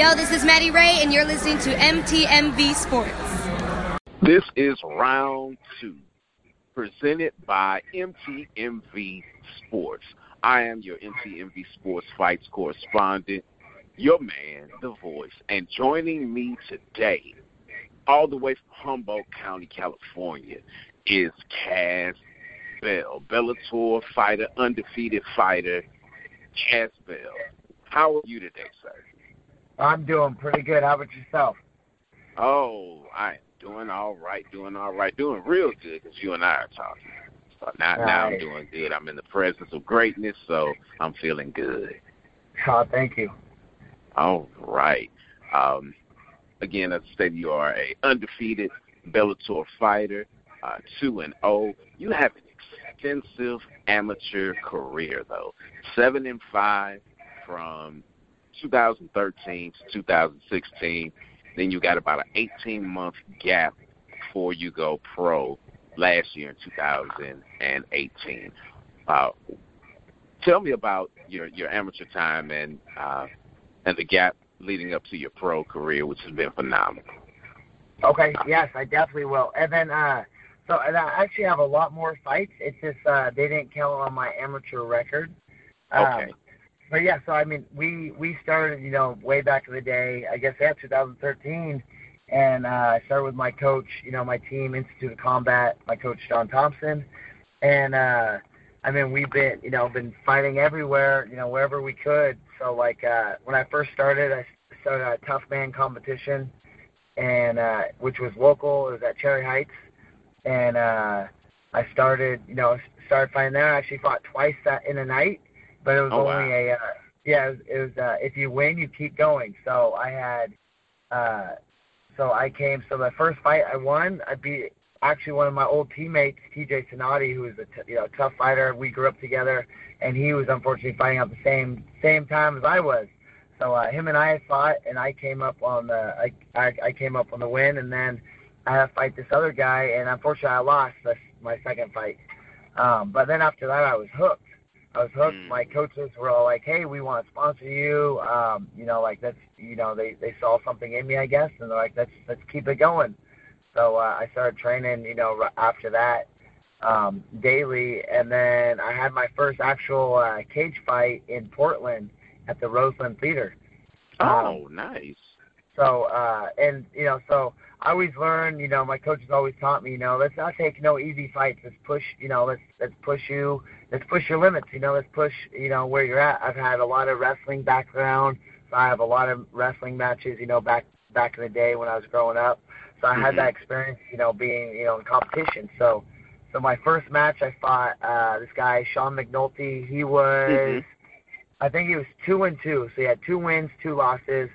Yo, this is Maddie Ray, and you're listening to MTMV Sports. This is round two, presented by MTMV Sports. I am your MTMV Sports Fights correspondent, your man, the voice, and joining me today, all the way from Humboldt County, California, is Cass Bell, Bellator fighter, undefeated fighter, Cass Bell. How are you today, sir? I'm doing pretty good. How about yourself? Oh, I am doing all right, doing all right, doing real good because you and I are talking. So now, now I'm doing good. I'm in the presence of greatness, so I'm feeling good. Oh, thank you. All right. Um, again, as I stated, you are a undefeated Bellator fighter, uh, two and zero. Oh. You have an extensive amateur career, though. Seven and five from 2013 to 2016. Then you got about an 18 month gap before you go pro last year in 2018. Uh, tell me about your your amateur time and uh, and the gap leading up to your pro career, which has been phenomenal. Okay, yes, I definitely will. And then uh, so and I actually have a lot more fights. It's just uh, they didn't count on my amateur record. Um, okay. But yeah, so I mean, we we started, you know, way back in the day. I guess yeah, 2013, and uh, I started with my coach, you know, my team, Institute of Combat, my coach John Thompson, and uh, I mean, we've been, you know, been fighting everywhere, you know, wherever we could. So like uh, when I first started, I started a tough man competition, and uh, which was local. It was at Cher-Ae Heights and uh, I started, you know, started fighting there. I actually fought twice that in a night, but it was oh, only wow. a, uh, yeah, it was, it was uh, if you win, you keep going. So I had, uh, so I came. So the first fight I won, I beat actually one of my old teammates, TJ Sonati, who was a t- you know tough fighter. We grew up together, and he was unfortunately fighting at the same same time as I was. So uh, him and I had fought, and I came up on the I, I I came up on the win, and then I had to fight this other guy, and unfortunately I lost this, my second fight. Um, but then after that, I was hooked. I was hooked. Mm. My coaches were all like, "Hey, we want to sponsor you." Um, you know, like that's you know they they saw something in me, I guess, and they're like, "Let's let's keep it going." So uh, I started training. You know, after that, um, daily, and then I had my first actual uh, cage fight in Portland at the Roseland Theater. Oh, um, nice. So, uh, and you know, so I always learn, you know, my coaches always taught me, you know, let's not take no easy fights. Let's push, you know, let's let's push you, let's push your limits. You know, let's push, you know, where you're at. I've had a lot of wrestling background, so I have a lot of wrestling matches, you know, back back in the day when I was growing up. So I mm-hmm. had that experience, you know, being, you know, in competition. So, so my first match, I fought uh, this guy Sean McNulty. He was, mm-hmm. I think he was two and two. So he had two wins, two losses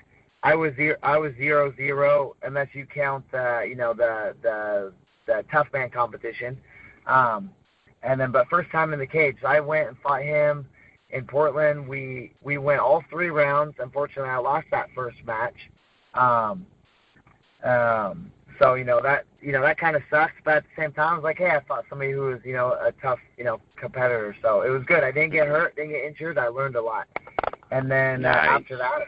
I was zero, I was zero zero unless you count the you know the the the tough man competition. Um, and then but first time in the cage, I went and fought him in Portland. We we went all three rounds. Unfortunately, I lost that first match. Um, um, so you know that you know that kind of sucks, but at the same time, I was like, hey, I fought somebody who was you know a tough you know competitor, so it was good. I didn't get hurt, didn't get injured. I learned a lot. And then nice. uh, after that,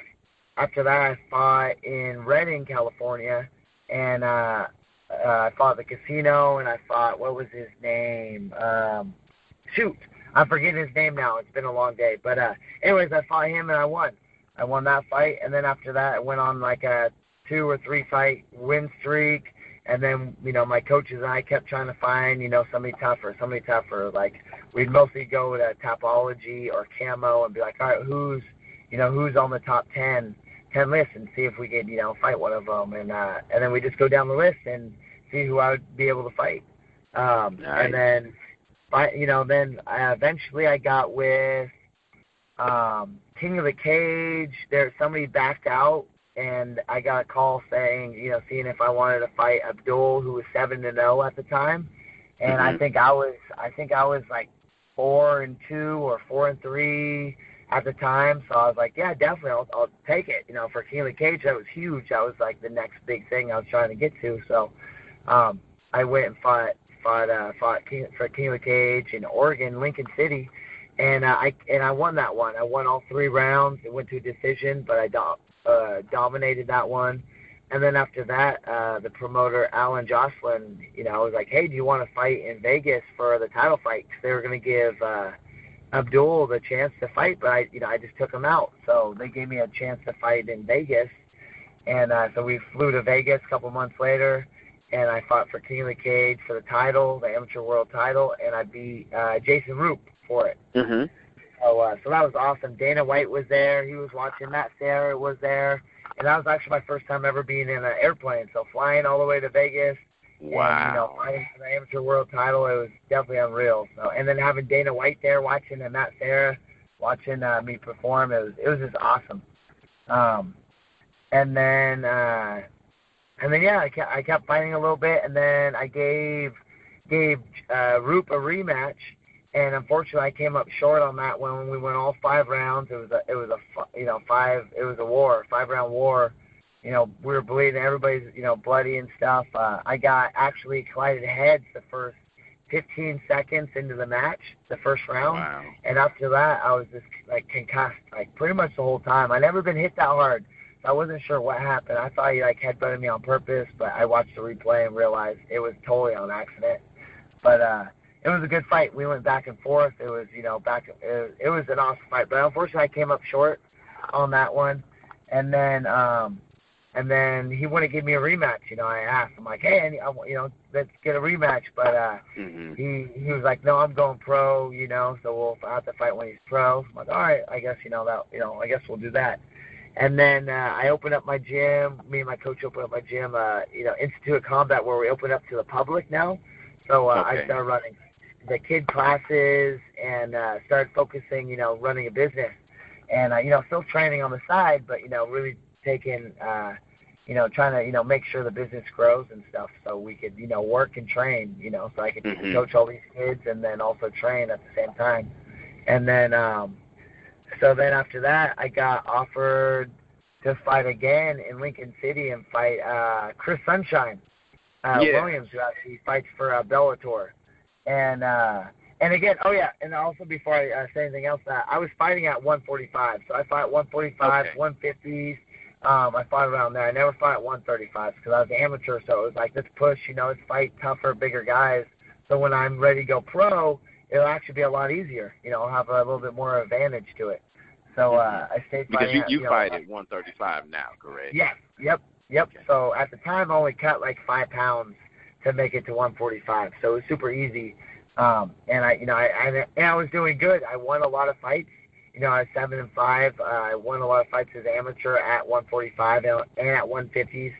after that, I fought in Redding, California, and uh, uh, I fought the casino, and I fought what was his name? Um, shoot, I'm forgetting his name now. It's been a long day, but uh, anyways, I fought him and I won. I won that fight, and then after that, I went on like a two or three fight win streak. And then, you know, my coaches and I kept trying to find, you know, somebody tougher, somebody tougher. Like, we'd mostly go to Tapology or Camo and be like, all right, who's, you know, who's on the top 10 ten lists and see if we could, you know, fight one of them, and uh, and then we just go down the list and see who I would be able to fight. Um. And then, I, you know, then uh, eventually I got with um, King of the Cage. There, somebody backed out, and I got a call saying, you know, seeing if I wanted to fight Abdul, who was seven to zero at the time, and mm-hmm. I think I was, I think I was like four and two or four and three at the time. So I was like, yeah, definitely, I'll, I'll take it. You know, for the Cage, that was huge. That was like the next big thing I was trying to get to. So um, I went and fought fought uh, fought for of Cage in Oregon, Lincoln City, and uh, I and I won that one. I won all three rounds. It went to a decision, but I don't. uh, dominated that one. And then after that, uh, the promoter Alan Jocelyn, you know, I was like, "Hey, do you want to fight in Vegas for the title fight?" Cause they were going to give uh, Abdul the chance to fight, but I, you know, I just took him out. So they gave me a chance to fight in Vegas, and uh, so we flew to Vegas a couple months later, and I fought for King of the Cage for the title, the amateur world title, and I beat uh, Jason Roop for it. Mm-hmm. So, uh, so that was awesome. Dana White was there. He was watching. Matt Serra was there and that was actually my first time ever being in an airplane. So flying all the way to Vegas, wow, and, you know, the amateur world title, it was definitely unreal. So, and then having Dana White there watching and Matt Serra watching uh, me perform, it was it was just awesome. Um, and then uh, and then yeah, I kept, I kept fighting a little bit, and then I gave gave uh, Roop a rematch and unfortunately I came up short on that one when we went all five rounds. It was a it was a you know five it was a war five round war. You know we were bleeding, everybody's you know bloody and stuff. Uh, I got actually collided heads the first 15 seconds into the match, the first round, wow. and after that I was just like concussed like pretty much the whole time. I never been hit that hard. So I wasn't sure what happened. I thought he like headbutted me on purpose, but I watched the replay and realized it was totally on accident. But uh it was a good fight. We went back and forth. It was, you know, back. It was, it was an awesome fight, but unfortunately, I came up short on that one. And then, um, and then he wouldn't give me a rematch. You know, I asked him like, hey, I, you know, let's get a rematch. But uh, mm-hmm. he he was like, no, I'm going pro. You know, so we'll I have to fight when he's pro. I'm like, all right, I guess you know that. You know, I guess we'll do that. And then uh, I opened up my gym. Me and my coach opened up my gym. Uh, you know, Institute of Combat, where we open up to the public now. So uh, okay. I started running the kid classes and uh, started focusing, you know, running a business, and uh, you know, still training on the side, but you know, really taking, uh, you know, trying to, you know, make sure the business grows and stuff, so we could, you know, work and train, you know, so I could mm-hmm. coach all these kids and then also train at the same time, and then, um, so then after that, I got offered to fight again in Lincoln City and fight uh, Chris Sunshine uh, yeah. Williams, who actually fights for uh, Bellator. And uh, and again, oh yeah, and also before I uh, say anything else, uh, I was fighting at 145. So I fought 145, okay. 150s. Um, I fought around there. I never fought at 135 because I was amateur. So it was like let's push, you know, let's fight tougher, bigger guys. So when I'm ready to go pro, it'll actually be a lot easier. You know, I'll have a little bit more advantage to it. So uh, I stayed because you, you, you know, fight at 135 now, correct? Yes. Yep. Yep. Okay. So at the time, I only cut like five pounds to make it to 145. So it was super easy. Um, and I, you know, I, I and I was doing good. I won a lot of fights. You know, I was seven and five. Uh, I won a lot of fights as amateur at 145 and, at 150s.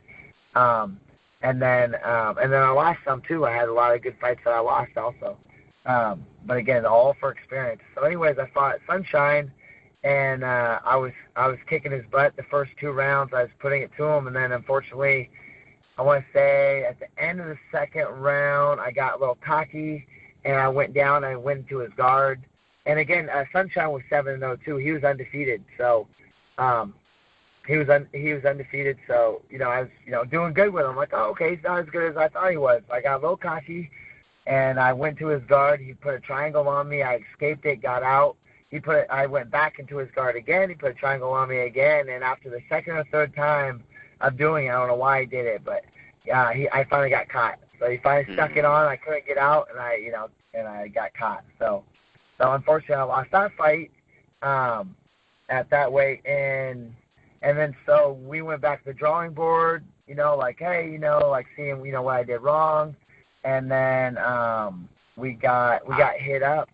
Um, and then, um, and then I lost some too. I had a lot of good fights that I lost also. Um, but again, all for experience. So, anyways, I fought Sunshine, and uh, I was I was kicking his butt the first two rounds. I was putting it to him, and then unfortunately, I want to say at the end of the second round, I got a little cocky and I went down. I went into his guard. And again, uh, Sunshine was seven and zero too. He was undefeated, so um, he was un- he was undefeated. So you know, I was you know doing good with him. Like, oh, okay, he's not as good as I thought he was. I got a little cocky, and I went to his guard. He put a triangle on me. I escaped it, got out. He put it, I went back into his guard again. He put a triangle on me again, and after the second or third time, of doing it. I don't know why he did it, but uh, he I finally got caught. So he finally stuck it on. I couldn't get out, and I you know and I got caught. So so unfortunately, I lost that fight um, at that weight, and and then so we went back to the drawing board. You know, like hey, you know, like seeing you know what I did wrong, and then um, we got we got hit up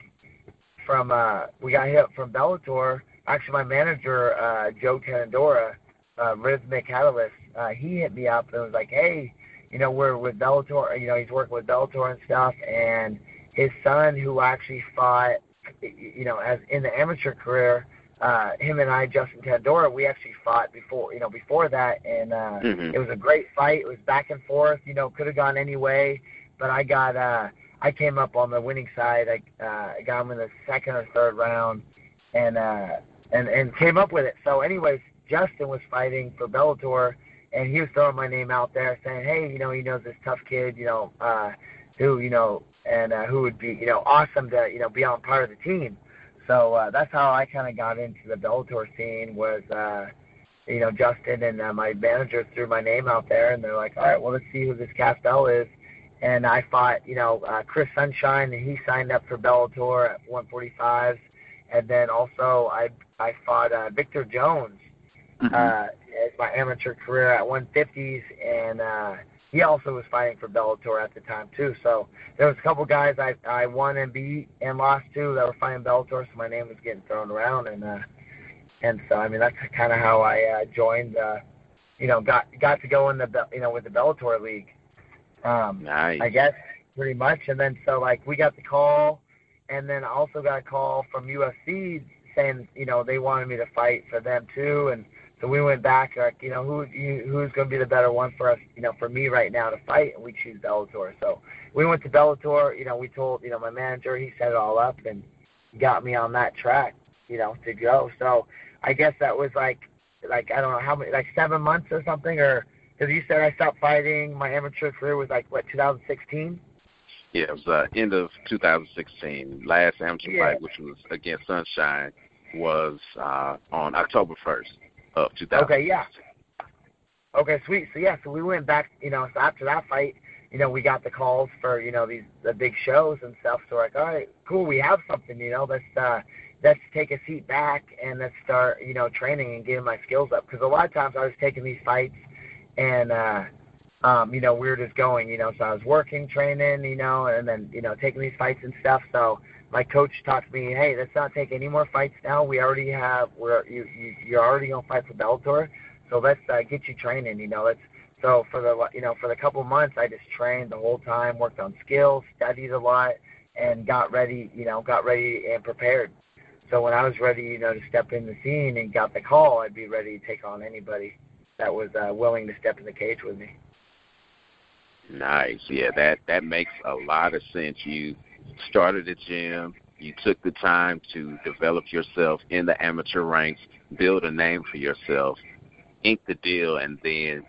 from uh we got hit up from Bellator. Actually, my manager uh, Joe Tenadora uh, Rhythmic Catalyst, uh, he hit me up and was like, hey, you know, we're with Bellator, you know, he's working with Bellator and stuff, and his son, who actually fought, you know, as in the amateur career, uh, him and I, Justin Tandora, we actually fought before, you know, before that, and uh, Mhm. it was a great fight. It was back and forth, you know, could have gone any way, but I got, uh, I came up on the winning side. I, uh, I got him in the second or third round, and uh, and and came up with it. So, anyways, Justin was fighting for Bellator, and he was throwing my name out there, saying, "Hey, you know, he knows this tough kid, you know, uh, who, you know, and uh, who would be, you know, awesome to, you know, be on part of the team." So uh, that's how I kind of got into the Bellator scene. Was uh, you know, Justin and uh, my manager threw my name out there, and they're like, all right, well, let's see who this Cass Bell is. And I fought, you know, uh, Chris Sunshine, and he signed up for Bellator at 145. And then also I I fought uh, Victor Jones mm-hmm. uh, as my amateur career at 150s, and uh, he also was fighting for Bellator at the time too. So there was a couple guys I I won and beat and lost to that were fighting Bellator, so my name was getting thrown around, and uh, and so I mean that's kind of how I uh, joined. Uh, you know, got got to go in the you know with the Bellator league. Um, nice. I guess pretty much, and then so like we got the call, and then I also got a call from UFC saying you know they wanted me to fight for them too, and so we went back like you know who who's going to be the better one for us you know for me right now to fight, and we choose Bellator. So we went to Bellator. You know we told you know my manager he set it all up and got me on that track you know to go. So I guess that was like like I don't know how many like seven months or something or because you said I stopped fighting. My amateur career was like what 2016. Yeah, it was uh, end of 2016. Last amateur yeah. fight, which was against Sunshine, was uh, on October 1st of 2016. Okay, yeah. Okay, sweet. So yeah, so we went back. You know, so after that fight, you know, we got the calls for you know these the big shows and stuff. So we're like, all right, cool, we have something. You know, let's uh, let's take a seat back and let's start, you know, training and getting my skills up. Because a lot of times I was taking these fights and, uh, um, you know, we were just going, you know, so I was working, training, you know, and then, you know, taking these fights and stuff. So my coach talked to me, hey, let's not take any more fights now. We already have, we're, you, you, you're already going to fight for Bellator. So let's uh, get you training, you know, let's, so for the, you know, for the couple months, I just trained the whole time, worked on skills, studied a lot, and got ready, you know, got ready and prepared. So when I was ready, you know, to step in the scene and got the call, I'd be ready to take on anybody that was uh, willing to step in the cage with me. Nice. Yeah, that that makes a lot of sense. You started a gym. You took the time to develop yourself in the amateur ranks, build a name for yourself, ink the deal, and then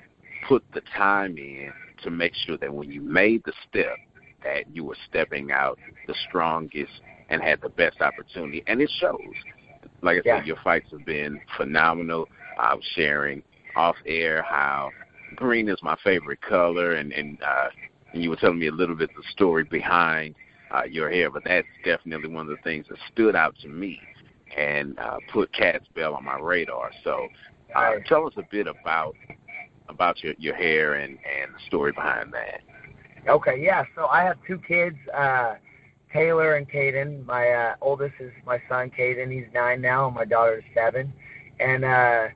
put the time in to make sure that when you made the step, that you were stepping out the strongest and had the best opportunity, and it shows. Like I yeah. said, your fights have been phenomenal. I was sharing off air how green is my favorite color, and and uh, and you were telling me a little bit the story behind uh, your hair, but that's definitely one of the things that stood out to me and uh, put Cass Bell on my radar. So, uh, tell us a bit about about your your hair and and the story behind that. Okay, yeah. So I have two kids. Uh, Taylor and Caden. My uh, oldest is my son Caden. He's nine now, and my daughter is seven. And uh,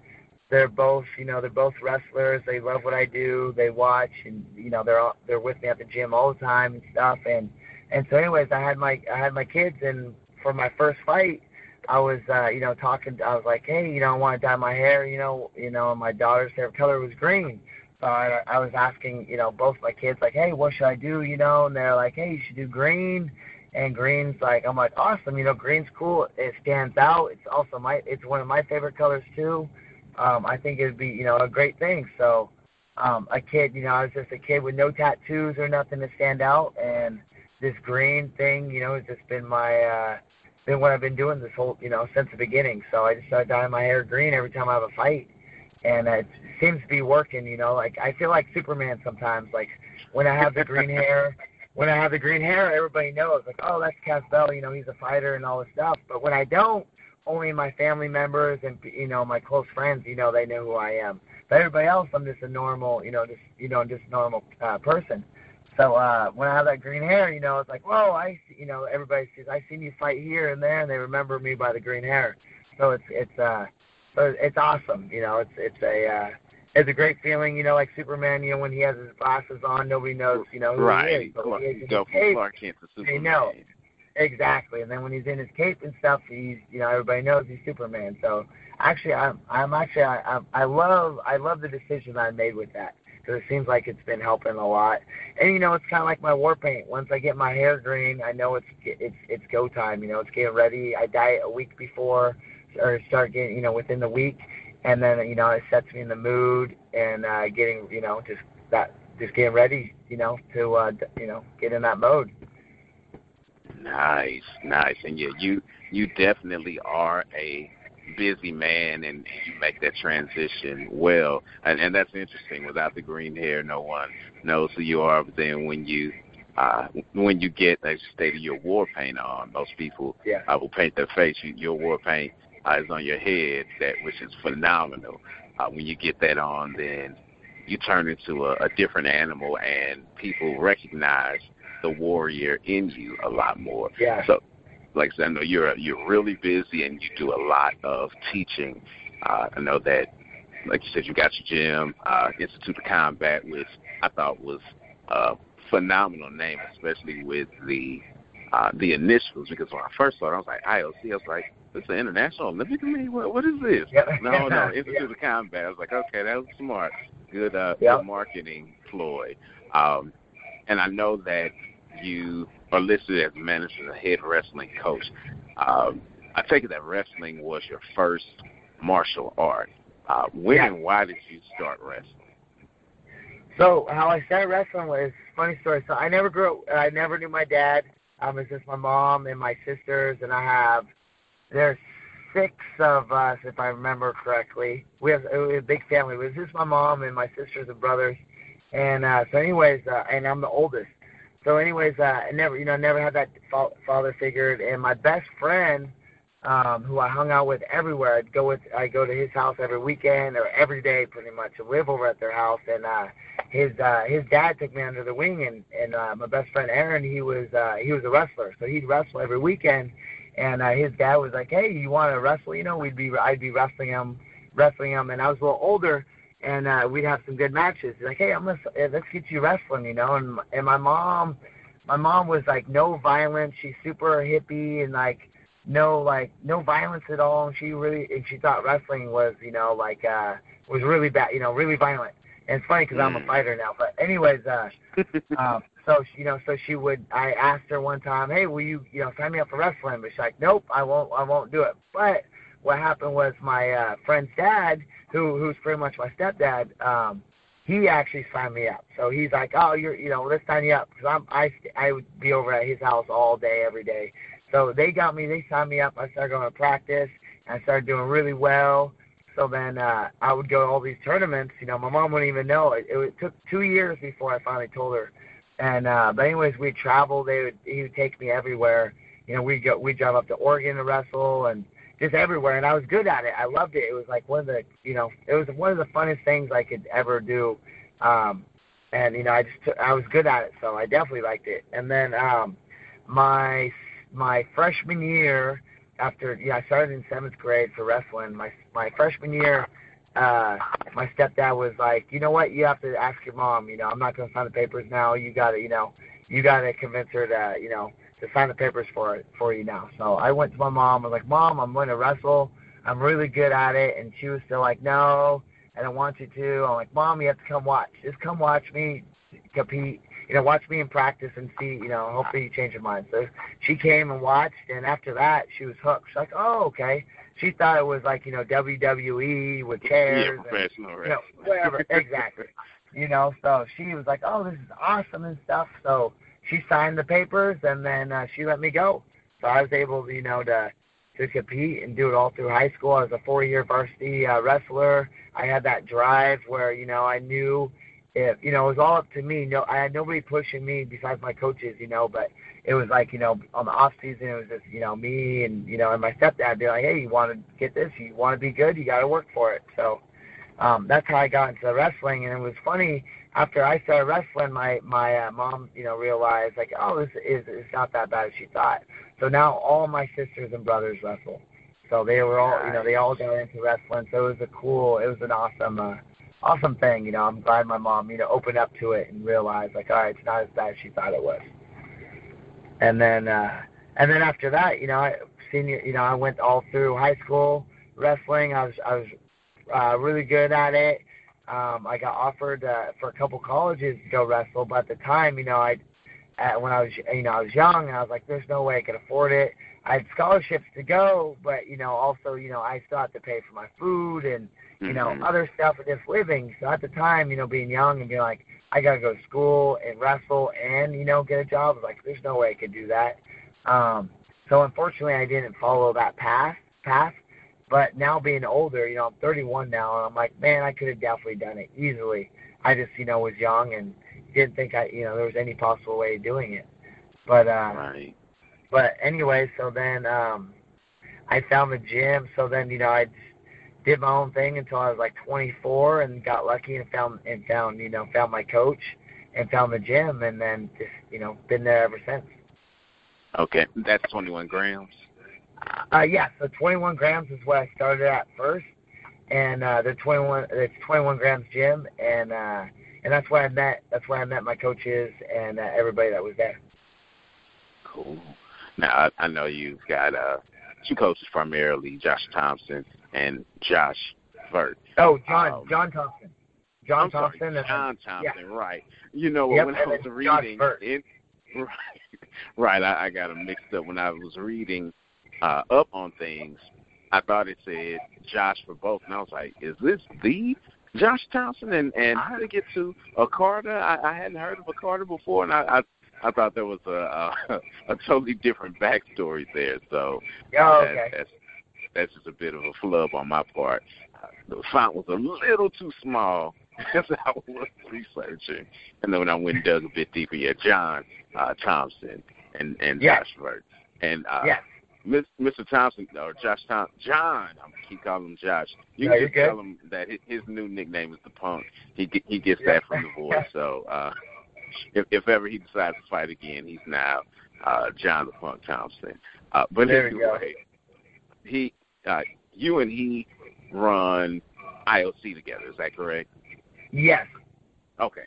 they're both, you know, they're both wrestlers. They love what I do. They watch, and you know, they're all, they're with me at the gym all the time and stuff. And and so, anyways, I had my I had my kids, and for my first fight, I was, uh, you know, talking. I was like, hey, you know, I want to dye my hair. You know, you know, my daughter's hair color was green. So I, I was asking, you know, both my kids, like, hey, what should I do? You know, and they're like, hey, you should do green and green's like I'm like awesome. You know, green's cool. It stands out. It's also my it's one of my favorite colors too. Um, I think it'd be you know a great thing. So um, a kid, you know, I was just a kid with no tattoos or nothing to stand out, and this green thing, you know, has just been my uh, been what I've been doing this whole you know since the beginning. So I just started dyeing my hair green every time I have a fight, and it seems to be working. You know, like I feel like Superman sometimes. Like when I have the green hair when I have the green hair, everybody knows, like, oh, that's Cass Bell, you know, he's a fighter and all this stuff. But when I don't, only my family members and you know my close friends, you know, they know who I am. But everybody else, I'm just a normal, you know, just you know, just normal uh, person. So uh, when I have that green hair, you know, it's like, whoa, I, you know, everybody sees, I seen you fight here and there, and they remember me by the green hair. So it's it's uh, so it's awesome, you know, it's it's a uh, it's a great feeling, you know, like Superman, you know, when he has his glasses on, nobody knows, you know, who right. he is. But Clark, when he has go his cape, Clark Kent to Superman. they know. Exactly. And then when he's in his cape and stuff, he's, you know, everybody knows he's Superman. So actually, I'm, I'm actually, I, I, I love, I love the decision I made with that because it seems like it's been helping a lot. And you know, it's kind of like my war paint. Once I get my hair green, I know it's, it's, it's go time. You know, it's getting ready. I dye it a week before, or start getting, you know, within the week and then you know it sets me in the mood and uh, getting you know just that just getting ready you know to uh, you know get in that mode. Nice, nice, and yeah, you you definitely are a busy man and you make that transition well. And, and that's interesting. Without the green hair, no one knows who you are. But then when you uh, when you get, as you stated, your war paint on, most people yeah. uh, will paint their face. You, your war paint uh, is on your head, that which is phenomenal. Uh, when you get that on, then you turn into a, a different animal, and people recognize the warrior in you a lot more. Yeah. So like I said, I know you're you're really busy and you do a lot of teaching. Uh, I know that, like you said, you got your gym, uh, Institute of Combat, which I thought was a phenomenal name, especially with the uh, the initials. Because when I first saw it, I was like IOC. I was like, this is an international Olympic mean? What what is this? Yeah. No, no, Institute yeah. of Combat. I was like, okay, that was smart. Good, uh, yeah. good marketing ploy. Um, and I know that you are listed as manager and head wrestling coach. Um, I take it that wrestling was your first martial art. Uh, when Yeah. and why did you start wrestling? So how I started wrestling was funny story. So I never grew up. I never knew my dad. Um, it's just my mom and my sisters, and I have there's six of us, if I remember correctly. We have, we have a big family. It was just my mom and my sisters and brothers. And uh, so, anyways, uh, and I'm the oldest. So, anyways, uh, I never, you know, never had that fa- father figure. And my best friend, um, who I hung out with everywhere, I'd go with, I go to his house every weekend or every day, pretty much. I live over at their house, and uh, his uh, his dad took me under the wing, and and uh, my best friend Aaron, he was uh, he was a wrestler, so he'd wrestle every weekend. And uh, his dad was like, "Hey, you want to wrestle? You know, we'd be I'd be wrestling him, wrestling him." And I was a little older, and uh, we'd have some good matches. He's like, "Hey, I'm gonna uh, let's get you wrestling," you know. And and my mom, my mom was like, no violence. She's super hippie and like no like no violence at all. And she really and she thought wrestling was you know like uh was really bad, you know, really violent. And it's funny because I'm a Mm. fighter now. But anyways, uh, um, so you know, so she would. I asked her one time, "Hey, will you, you know, sign me up for wrestling?" But she's like, "Nope, I won't. I won't do it." But what happened was my uh, friend's dad, who who's pretty much my stepdad, um, he actually signed me up. So he's like, "Oh, you're, you know, let's sign you up," because I'm I I would be over at his house all day, every day. So they got me. They signed me up. I started going to practice. I started doing really well. So then uh, I would go to all these tournaments. You know, my mom wouldn't even know. It, it took two years before I finally told her. And uh, but anyways, we'd travel. They would he would take me everywhere. You know, we'd go we'd drive up to Oregon to wrestle and just everywhere. And I was good at it. I loved it. It was like one of the you know it was one of the funnest things I could ever do. Um, and you know I just I was good at it, so I definitely liked it. And then um, my my freshman year after yeah I started in seventh grade for wrestling. My my freshman year, uh, my stepdad was like, you know what, you have to ask your mom. You know, I'm not going to sign the papers now. You got to, you know, you got to convince her to, you know, to sign the papers for it for you now. So I went to my mom. I was like, Mom, I'm going to wrestle. I'm really good at it, and she was still like, No, and I don't want you to. I'm like, Mom, you have to come watch. Just come watch me compete. You know, watch me in practice and see. You know, hopefully you change your mind. So she came and watched, and after that, she was hooked. She's like, Oh, okay. She thought it was like you know WWE with chairs. yeah, and, professional you know, whatever, exactly. You know, so she was like, "Oh, this is awesome and stuff." So she signed the papers, and then uh, she let me go. So I was able, you know, to to compete and do it all through high school. I was a four-year varsity uh, wrestler. I had that drive where, you know, I knew if, you know, it was all up to me. No, I had nobody pushing me besides my coaches, you know, but it was like, you know, on the off season, it was just, you know, me and, you know, and my stepdad be like, hey, you want to get this? You want to be good? You got to work for it. So um, that's how I got into wrestling. And it was funny after I started wrestling, my my uh, mom, you know, realized like, oh, this is it's not that bad as she thought. So now all my sisters and brothers wrestle. So they were all, you know, they all got into wrestling. So it was a cool, it was an awesome, uh, awesome thing. You know, I'm glad my mom, you know, opened up to it and realized like, all right, it's not as bad as she thought it was. And then, uh, and then after that, you know, I senior, you know, I went all through high school wrestling. I was, I was uh, really good at it. Um, I got offered uh, for a couple colleges to go wrestle, but at the time, you know, I, uh, when I was, you know, I was young, and I was like, there's no way I could afford it. I had scholarships to go, but you know, also, you know, I still had to pay for my food and you know Mhm. other stuff with just living. So at the time, you know, being young and being like, I gotta go to school and wrestle and you know get a job. I was like, there's no way I could do that. Um, so unfortunately, I didn't follow that path. Path. But now being older, you know, I'm 31 now, and I'm like, man, I could have definitely done it easily. I just, you know, was young and didn't think I, you know, there was any possible way of doing it. But uh, right. But anyway, so then um, I found the gym. So then, you know, I did my own thing until I was like 24, and got lucky and found and found, you know, found my coach and found the gym, and then just, you know, been there ever since. Okay, that's 21 grams. Uh, yeah, so 21 grams is what I started at first, and uh, the 21 it's 21 grams gym, and uh, and that's where I met that's where I met my coaches and uh, everybody that was there. Cool. Now I, I know you've got uh, two coaches primarily, Josh Thompson and Josh Vert. Oh, John Um, John Thompson. John I'm Thompson. sorry, John Thompson, yeah. right? You know Yep, when I was reading Vert. it, right, right. I, I got them mixed up when I was reading uh, up on things. I thought it said Josh for both, and I was like, "Is this the Josh Thompson?" And and how to get to a Carter? I, I hadn't heard of a Carter before, and I I, I thought there was a, a a totally different backstory there. So Oh, that- that's that's just a bit of a flub on my part. The font was a little too small as I was researching, and then when I went and dug a bit deeper, yeah, John uh, Thompson and and Yes. Josh Vert and uh, Yes. Mr. Thompson or Josh Thompson, John. I'm gonna keep calling him Josh. You No, can just good. tell him that his, new nickname is the Punk. He he gets that from the voice. So uh, if if ever he decides to fight again, he's now uh, John the Punk Thompson. Uh, but There anyway, he uh, you and he run IOC together. Is that correct? Yes. Okay.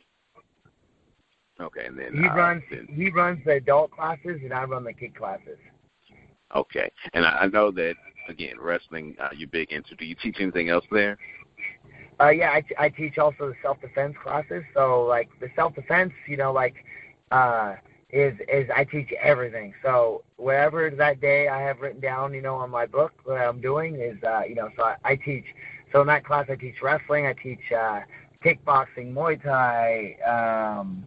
Okay, and then He uh, runs then- he runs the adult classes and I run the kid classes. Okay, and I, I know that again, wrestling uh, you're big into. Do you teach anything else there? Uh, yeah, I, I teach also the self defense classes. So like the self defense, you know, like uh, is is I teach everything. So whatever that day I have written down, you know, on my book what I'm doing is, uh, you know, so I, I teach. So in that class, I teach wrestling. I teach uh, kickboxing, Muay Thai, um,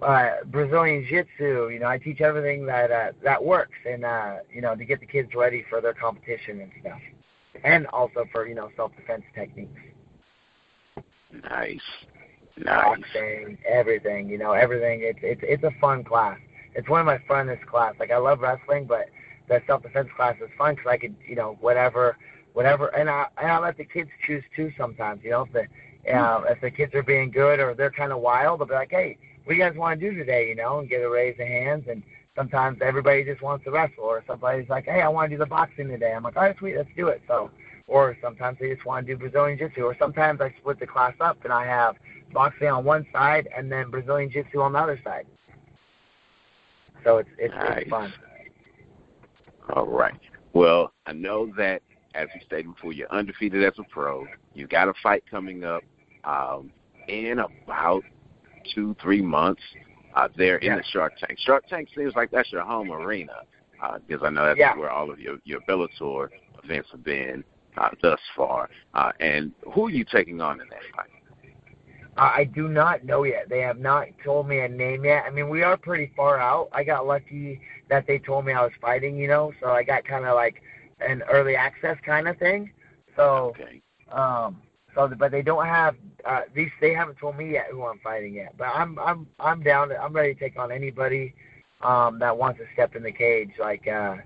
uh, Brazilian Jiu-Jitsu. You know, I teach everything that uh, that works, and uh, you know, to get the kids ready for their competition and stuff, and also for you know self defense techniques. Nice, nice. boxing, everything. You know, everything. It's it's it's a fun class. It's one of my funnest class. Like I love wrestling, but the self defense class is fun because I could, you know, whatever, whatever, and I and I let the kids choose too. Sometimes, you know, if the uh, if the kids are being good or they're kind of wild, they'll be like, hey, what do you guys want to do today? You know, and get a raise of hands. And sometimes everybody just wants to wrestle, or somebody's like, hey, I want to do the boxing today. I'm like, all right, sweet, let's do it. So. Or sometimes they just want to do Brazilian Jiu-Jitsu. Or sometimes I split the class up and I have boxing on one side and then Brazilian Jiu-Jitsu on the other side. So it's it's, Nice. it's fun. All right. Well, I know that as we stated before, you're undefeated as a pro. You got a fight coming up um, in about two, three months. Uh, there in Yeah. the Shark Tank. Shark Tank seems like that's your home arena uh, because I know that's Yeah. where all of your your Bellator events have been uh, thus far. Uh, and who are you taking on in that fight? Uh, I do not know yet. They have not told me a name yet. I mean, we are pretty far out. I got lucky that they told me I was fighting, you know, so I got kind of like an early access kind of thing. So, Okay. um, so but they don't have uh, these. They haven't told me yet who I'm fighting yet. But I'm I'm I'm down. To, I'm ready to take on anybody um, that wants to step in the cage. Like, uh,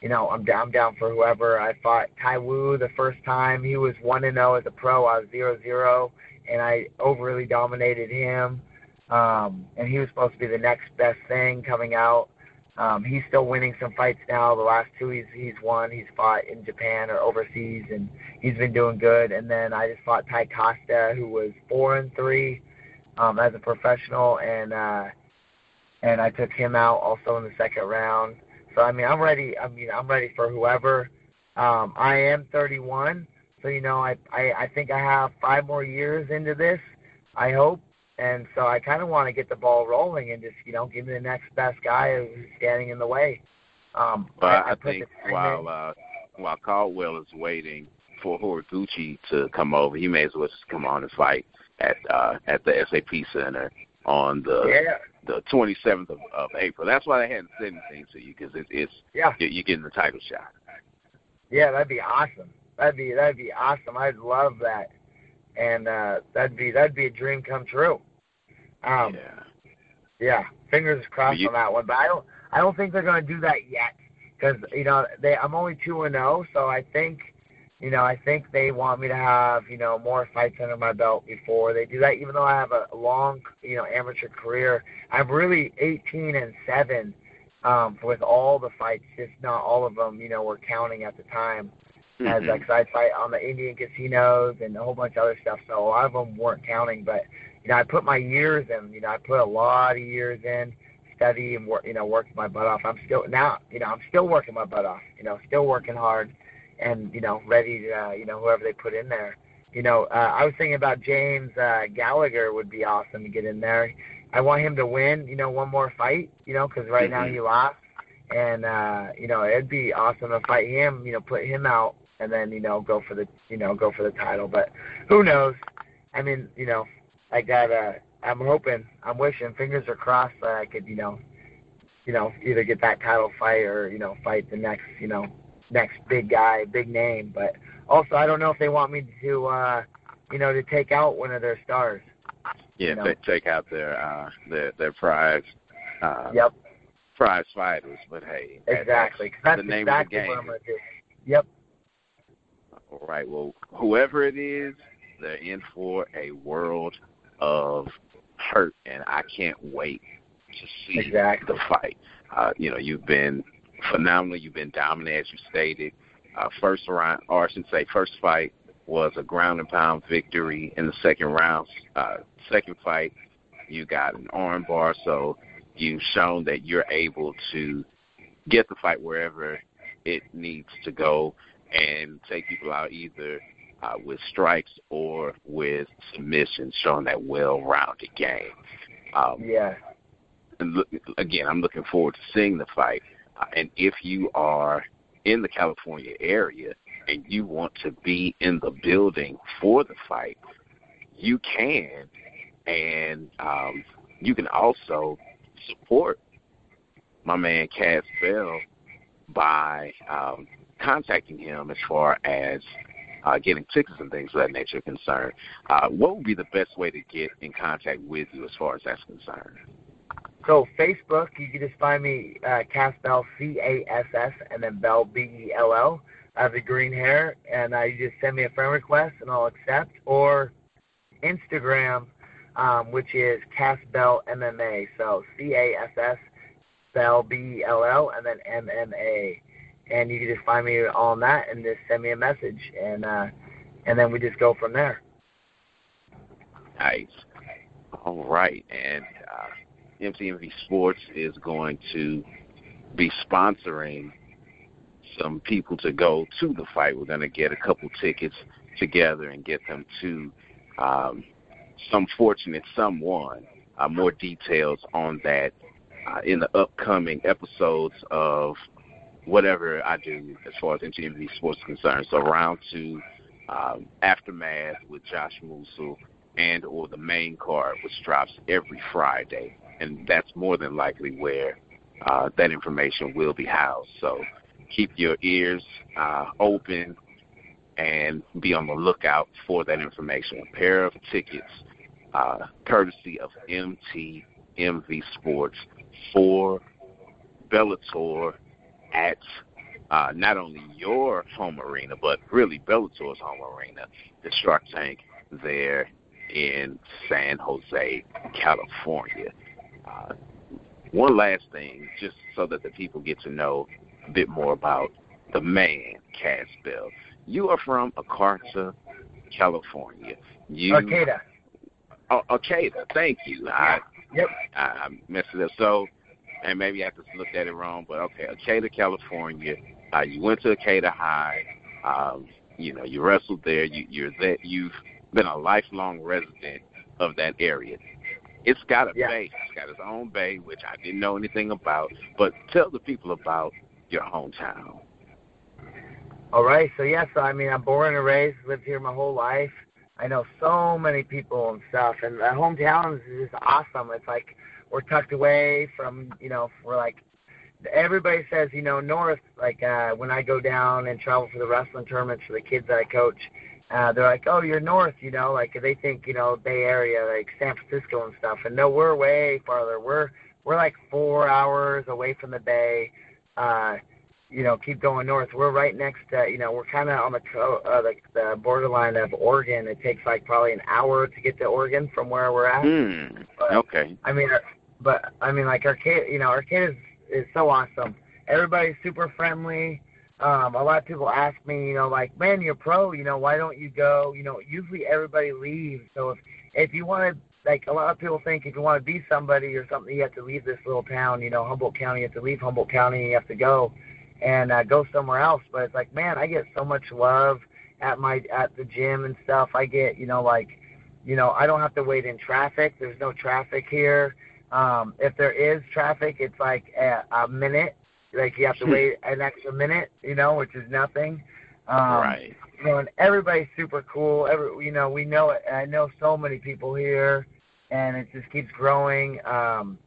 you know, I'm down I'm down for whoever. I fought Tai Wu the first time. He was one and zero as a pro. I was zero zero, and I overly dominated him. Um, and he was supposed to be the next best thing coming out. Um, he's still winning some fights now. The last two he's he's won. He's fought in Japan or overseas, and he's been doing good. And then I just fought Ty Costa, who was four and three um, as a professional, and uh, and I took him out also in the second round. So I mean, I'm ready. I mean, I'm ready for whoever. Um, I am 31, so you know, I, I I think I have five more years into this. I hope, and so I kind of want to get the ball rolling and just you know give me the next best guy who's standing in the way. Um, Well, I, put think the while uh, while Caldwell is waiting for Horiguchi to come over, he may as well just come on and fight at uh, at the SAP Center on the yeah, the 27th of, of April. That's why they hadn't said anything to you because it, it's yeah, you're getting the title shot. yeah, that'd be awesome. that'd be that'd be awesome. I'd love that, and uh, that'd be that'd be a dream come true. Um, yeah. Yeah, fingers crossed you, on that one. But I don't I don't think they're going to do that yet because you know they I'm only two and zero, oh, so I think you know I think they want me to have you know more fights under my belt before they do that. Even though I have a long you know amateur career, I'm really 18 and seven um, with all the fights, just not all of them. You know, were counting at the time. Mm-hmm. As like, I fight on the Indian casinos and a whole bunch of other stuff, so a lot of them weren't counting. But you know, I put my years in. You know, I put a lot of years in study and work, you know, work my butt off. I'm still now, you know, I'm still working my butt off. You know, still working hard, and you know, ready to, uh, you know, whoever they put in there. You know, uh, I was thinking about James uh, Gallagher would be awesome to get in there. I want him to win, you know, one more fight, you know, because right mm-hmm. now he lost, and uh, you know, it'd be awesome to fight him. You know, put him out, and then you know, go for the, you know, go for the title. But who knows? I mean, you know, I got uh I'm hoping, I'm wishing, fingers are crossed that I could, you know, you know, either get that title fight or you know, fight the next, you know, next big guy, big name. But also, I don't know if they want me to, uh, you know, to take out one of their stars. Yeah, you know? take out their uh, their their prize. Uh, yep. Prize fighters, but hey, exactly. That's, that's the name exactly of the game. what I'm gonna do. Yep. Right. Well, whoever it is, they're in for a world of hurt, and I can't wait to see exactly. the fight. Uh, you know, you've been phenomenal. You've been dominant, as you stated. Uh, first round, or I should say, first fight was a ground and pound victory. In the second round, uh, second fight, you got an armbar. So you've shown that you're able to get the fight wherever it needs to go and take people out either uh, with strikes or with submissions, showing that well-rounded game. Um, yeah. And look, again, I'm looking forward to seeing the fight. Uh, and if you are in the California area and you want to be in the building for the fight, you can, and um, you can also support my man Cass Bell by um, contacting him as far as uh, getting tickets and things of that nature concerned, uh, what would be the best way to get in contact with you as far as that's concerned? So Facebook, you can just find me uh, Cass Bell, C A S S, and then Bell B E L L. I have the green hair, and uh, you just send me a friend request, and I'll accept. Or Instagram, um, which is Cass Bell MMA. So C A S S Bell B E L L, and then M M A and you can just find me on that and just send me a message, and uh, and then we just go from there. Nice. All right, and uh, MTMV Sports is going to be sponsoring some people to go to the fight. We're going to get a couple tickets together and get them to um, some fortunate someone. Uh, more details on that uh, in the upcoming episodes of whatever I do as far as MTMV sports is concerned. So round two, um, aftermath with Josh Musil, and or the main card, which drops every Friday, and that's more than likely where uh, that information will be housed. So keep your ears uh, open and be on the lookout for that information. A pair of tickets, uh, courtesy of MTMV Sports for Bellator at uh, not only your home arena, but really Bellator's home arena, the Shark Tank there in San Jose, California. Uh, one last thing, just so that the people get to know a bit more about the man, Cass Bell. You are from Arcarta, California. You, Arcata. Oh, Arcata. Thank you. I, yep. I, I messed it up. So and maybe I just looked at it wrong, but okay, Arcata, California. Uh, you went to Arcata High. Um, you know, you wrestled there. You, you're there. You've been a lifelong resident of that area. It's got a yeah. bay. It's got its own bay, which I didn't know anything about. But tell the people about your hometown. All right. So yeah. So I mean, I'm born and raised, lived here my whole life. I know so many people and stuff, and my hometown is just awesome. It's like we're tucked away from, you know, we're like everybody says, you know, North, like uh, when I go down and travel for the wrestling tournaments for the kids that I coach, uh, they're like, oh, you're North, you know, like they think, you know, Bay Area, like San Francisco and stuff. And no, we're way farther. We're we're like four hours away from the Bay. Uh, you know, keep going north. We're right next to, you know, we're kind of on the co- uh, like the borderline of Oregon. It takes like probably an hour to get to Oregon from where we're at. Hmm. But, Okay. I mean, uh, but I mean, like Arcata, you know, Arcata is is so awesome. Everybody's super friendly. Um, a lot of people ask me, you know, like, man, you're pro, you know, why don't you go? You know, usually everybody leaves. So if if you want to, like, a lot of people think if you want to be somebody or something, you have to leave this little town. You know, Humboldt County. You have to leave Humboldt County. You have to go and uh, go somewhere else. But it's like, man, I get so much love at my at the gym and stuff. I get, you know, like, you know, I don't have to wait in traffic. There's no traffic here. Um, if there is traffic, it's like a, a minute. Like you have to wait an extra minute, you know, which is nothing. Um, right. You know, and everybody's super cool. Every, you know, we know it. I know so many people here, and it just keeps growing. Um,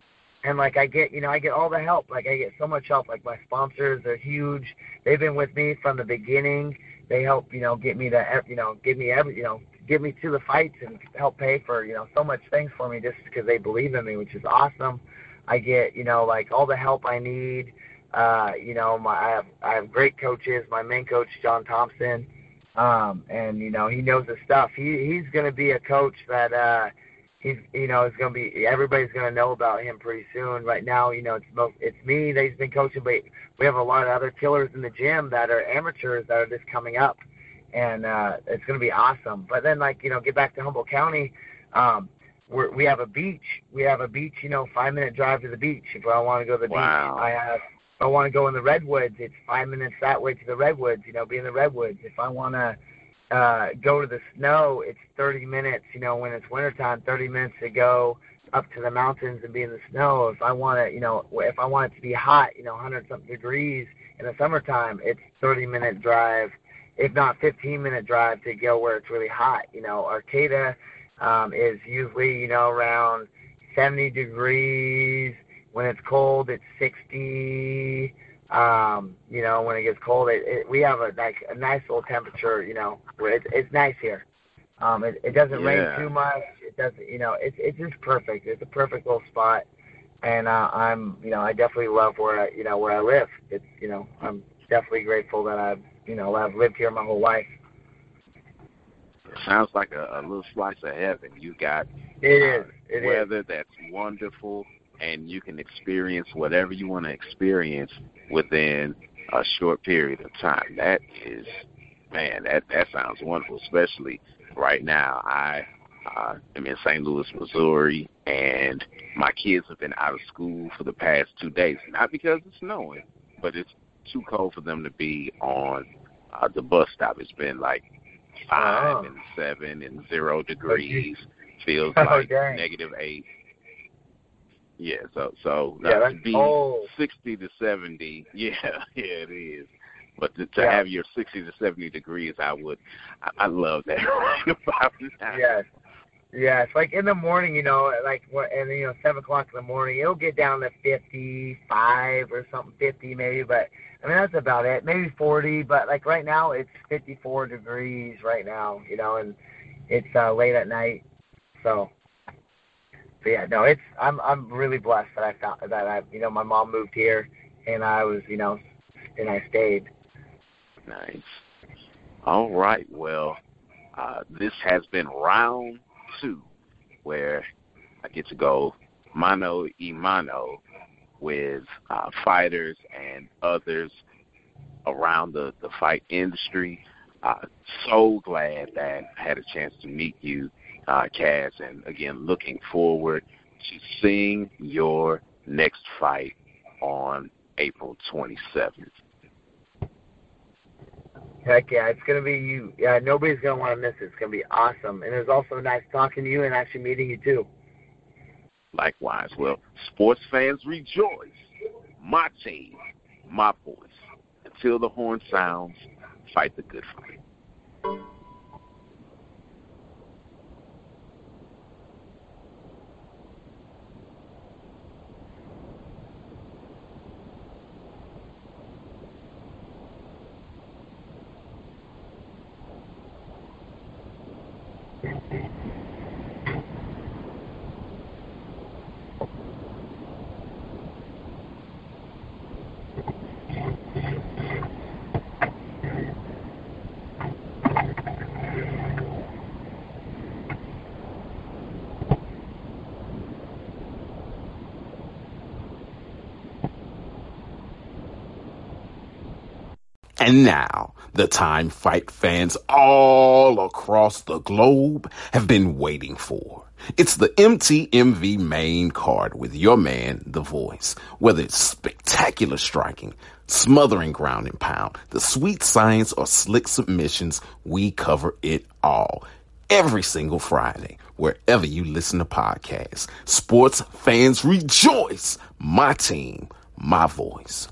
and like I get, you know, I get all the help. Like I get so much help. Like my sponsors, they're huge. They've been with me from the beginning. They help, you know, get me to, you know, give me every, you know, give me to the fights and help pay for, you know, so much things for me just because they believe in me, which is awesome. I get, you know, like all the help I need. Uh, you know, my I have I have great coaches. My main coach, John Thompson, um, and you know he knows his stuff. He he's going to be a coach that uh, he's you know is going to be everybody's going to know about him pretty soon. Right now, you know it's most it's me that he's been coaching, but we have a lot of other killers in the gym that are amateurs that are just coming up, and uh, it's going to be awesome. But then like you know get back to Humboldt County. Um, we're, we have a beach. We have a beach, you know, five minute drive to the beach. If I want to go to the Wow. beach, I have. If I want to go in the redwoods, it's five minutes that way to the redwoods. You know, be in the redwoods. If I want to uh, go to the snow, it's 30 minutes. You know, when it's wintertime, 30 minutes to go up to the mountains and be in the snow. If I want to, you know, if I want it to be hot, you know, 100 something degrees in the summertime, it's 30 minute drive, if not 15 minute drive to go where it's really hot. You know, Arcata um, is usually, you know, around 70 degrees. When it's cold, it's 60. Um, you know, when it gets cold, it, it, we have a like a nice little temperature. You know, where it's it's nice here. Um, it, it doesn't Yeah. rain too much. It doesn't, you know, it's it's just perfect. It's a perfect little spot, and uh, I'm, you know, I definitely love where I, you know, where I live. It's, you know, I'm definitely grateful that I've, you know, I've lived here my whole life. It sounds like a, a little slice of heaven. You got It is. It is. weather that's wonderful, and you can experience whatever you want to experience within a short period of time. That is, man, that that sounds wonderful. Especially right now, I uh, am in St. Louis, Missouri, and my kids have been out of school for the past two days. Not because it's snowing, but it's too cold for them to be on uh, the bus stop. It's been like five Oh. and seven and zero degrees. Feels Oh, like dang. negative eight. Yeah, so so Yeah, uh, that's to be cold. sixty to seventy, yeah, yeah, it is. But to, to Yeah. have your sixty to seventy degrees, I would, I, I love that right about now. Yes. Yes. Like in the morning, you know, like what, and you know, seven o'clock in the morning, it'll get down to fifty-five or something, fifty maybe. But I mean, that's about it. Maybe forty. But like right now, it's fifty-four degrees right now. You know, and it's uh, late at night. So. But yeah, no, it's I'm I'm really blessed that I found that I you know my mom moved here and I was you know and I stayed. Nice. All right. Well, uh, this has been round two, where I get to go mano y mano with uh, fighters and others around the, the fight industry. Uh, so glad that I had a chance to meet you, uh, Cass, and again, looking forward to seeing your next fight on April 27th. Heck yeah, it's gonna be you. Yeah, nobody's gonna want to miss it. It's gonna be awesome, and it was also nice talking to you and actually meeting you too. Likewise, well, sports fans rejoice. My team, my voice. Until the horn sounds, fight the good fight. And now, the time fight fans all across the globe have been waiting for. It's the MTMV main card with your man, The Voice. Whether it's spectacular striking, smothering ground and pound, the sweet science, or slick submissions, we cover it all. Every single Friday, wherever you listen to podcasts. Sports fans rejoice! My team, my voice.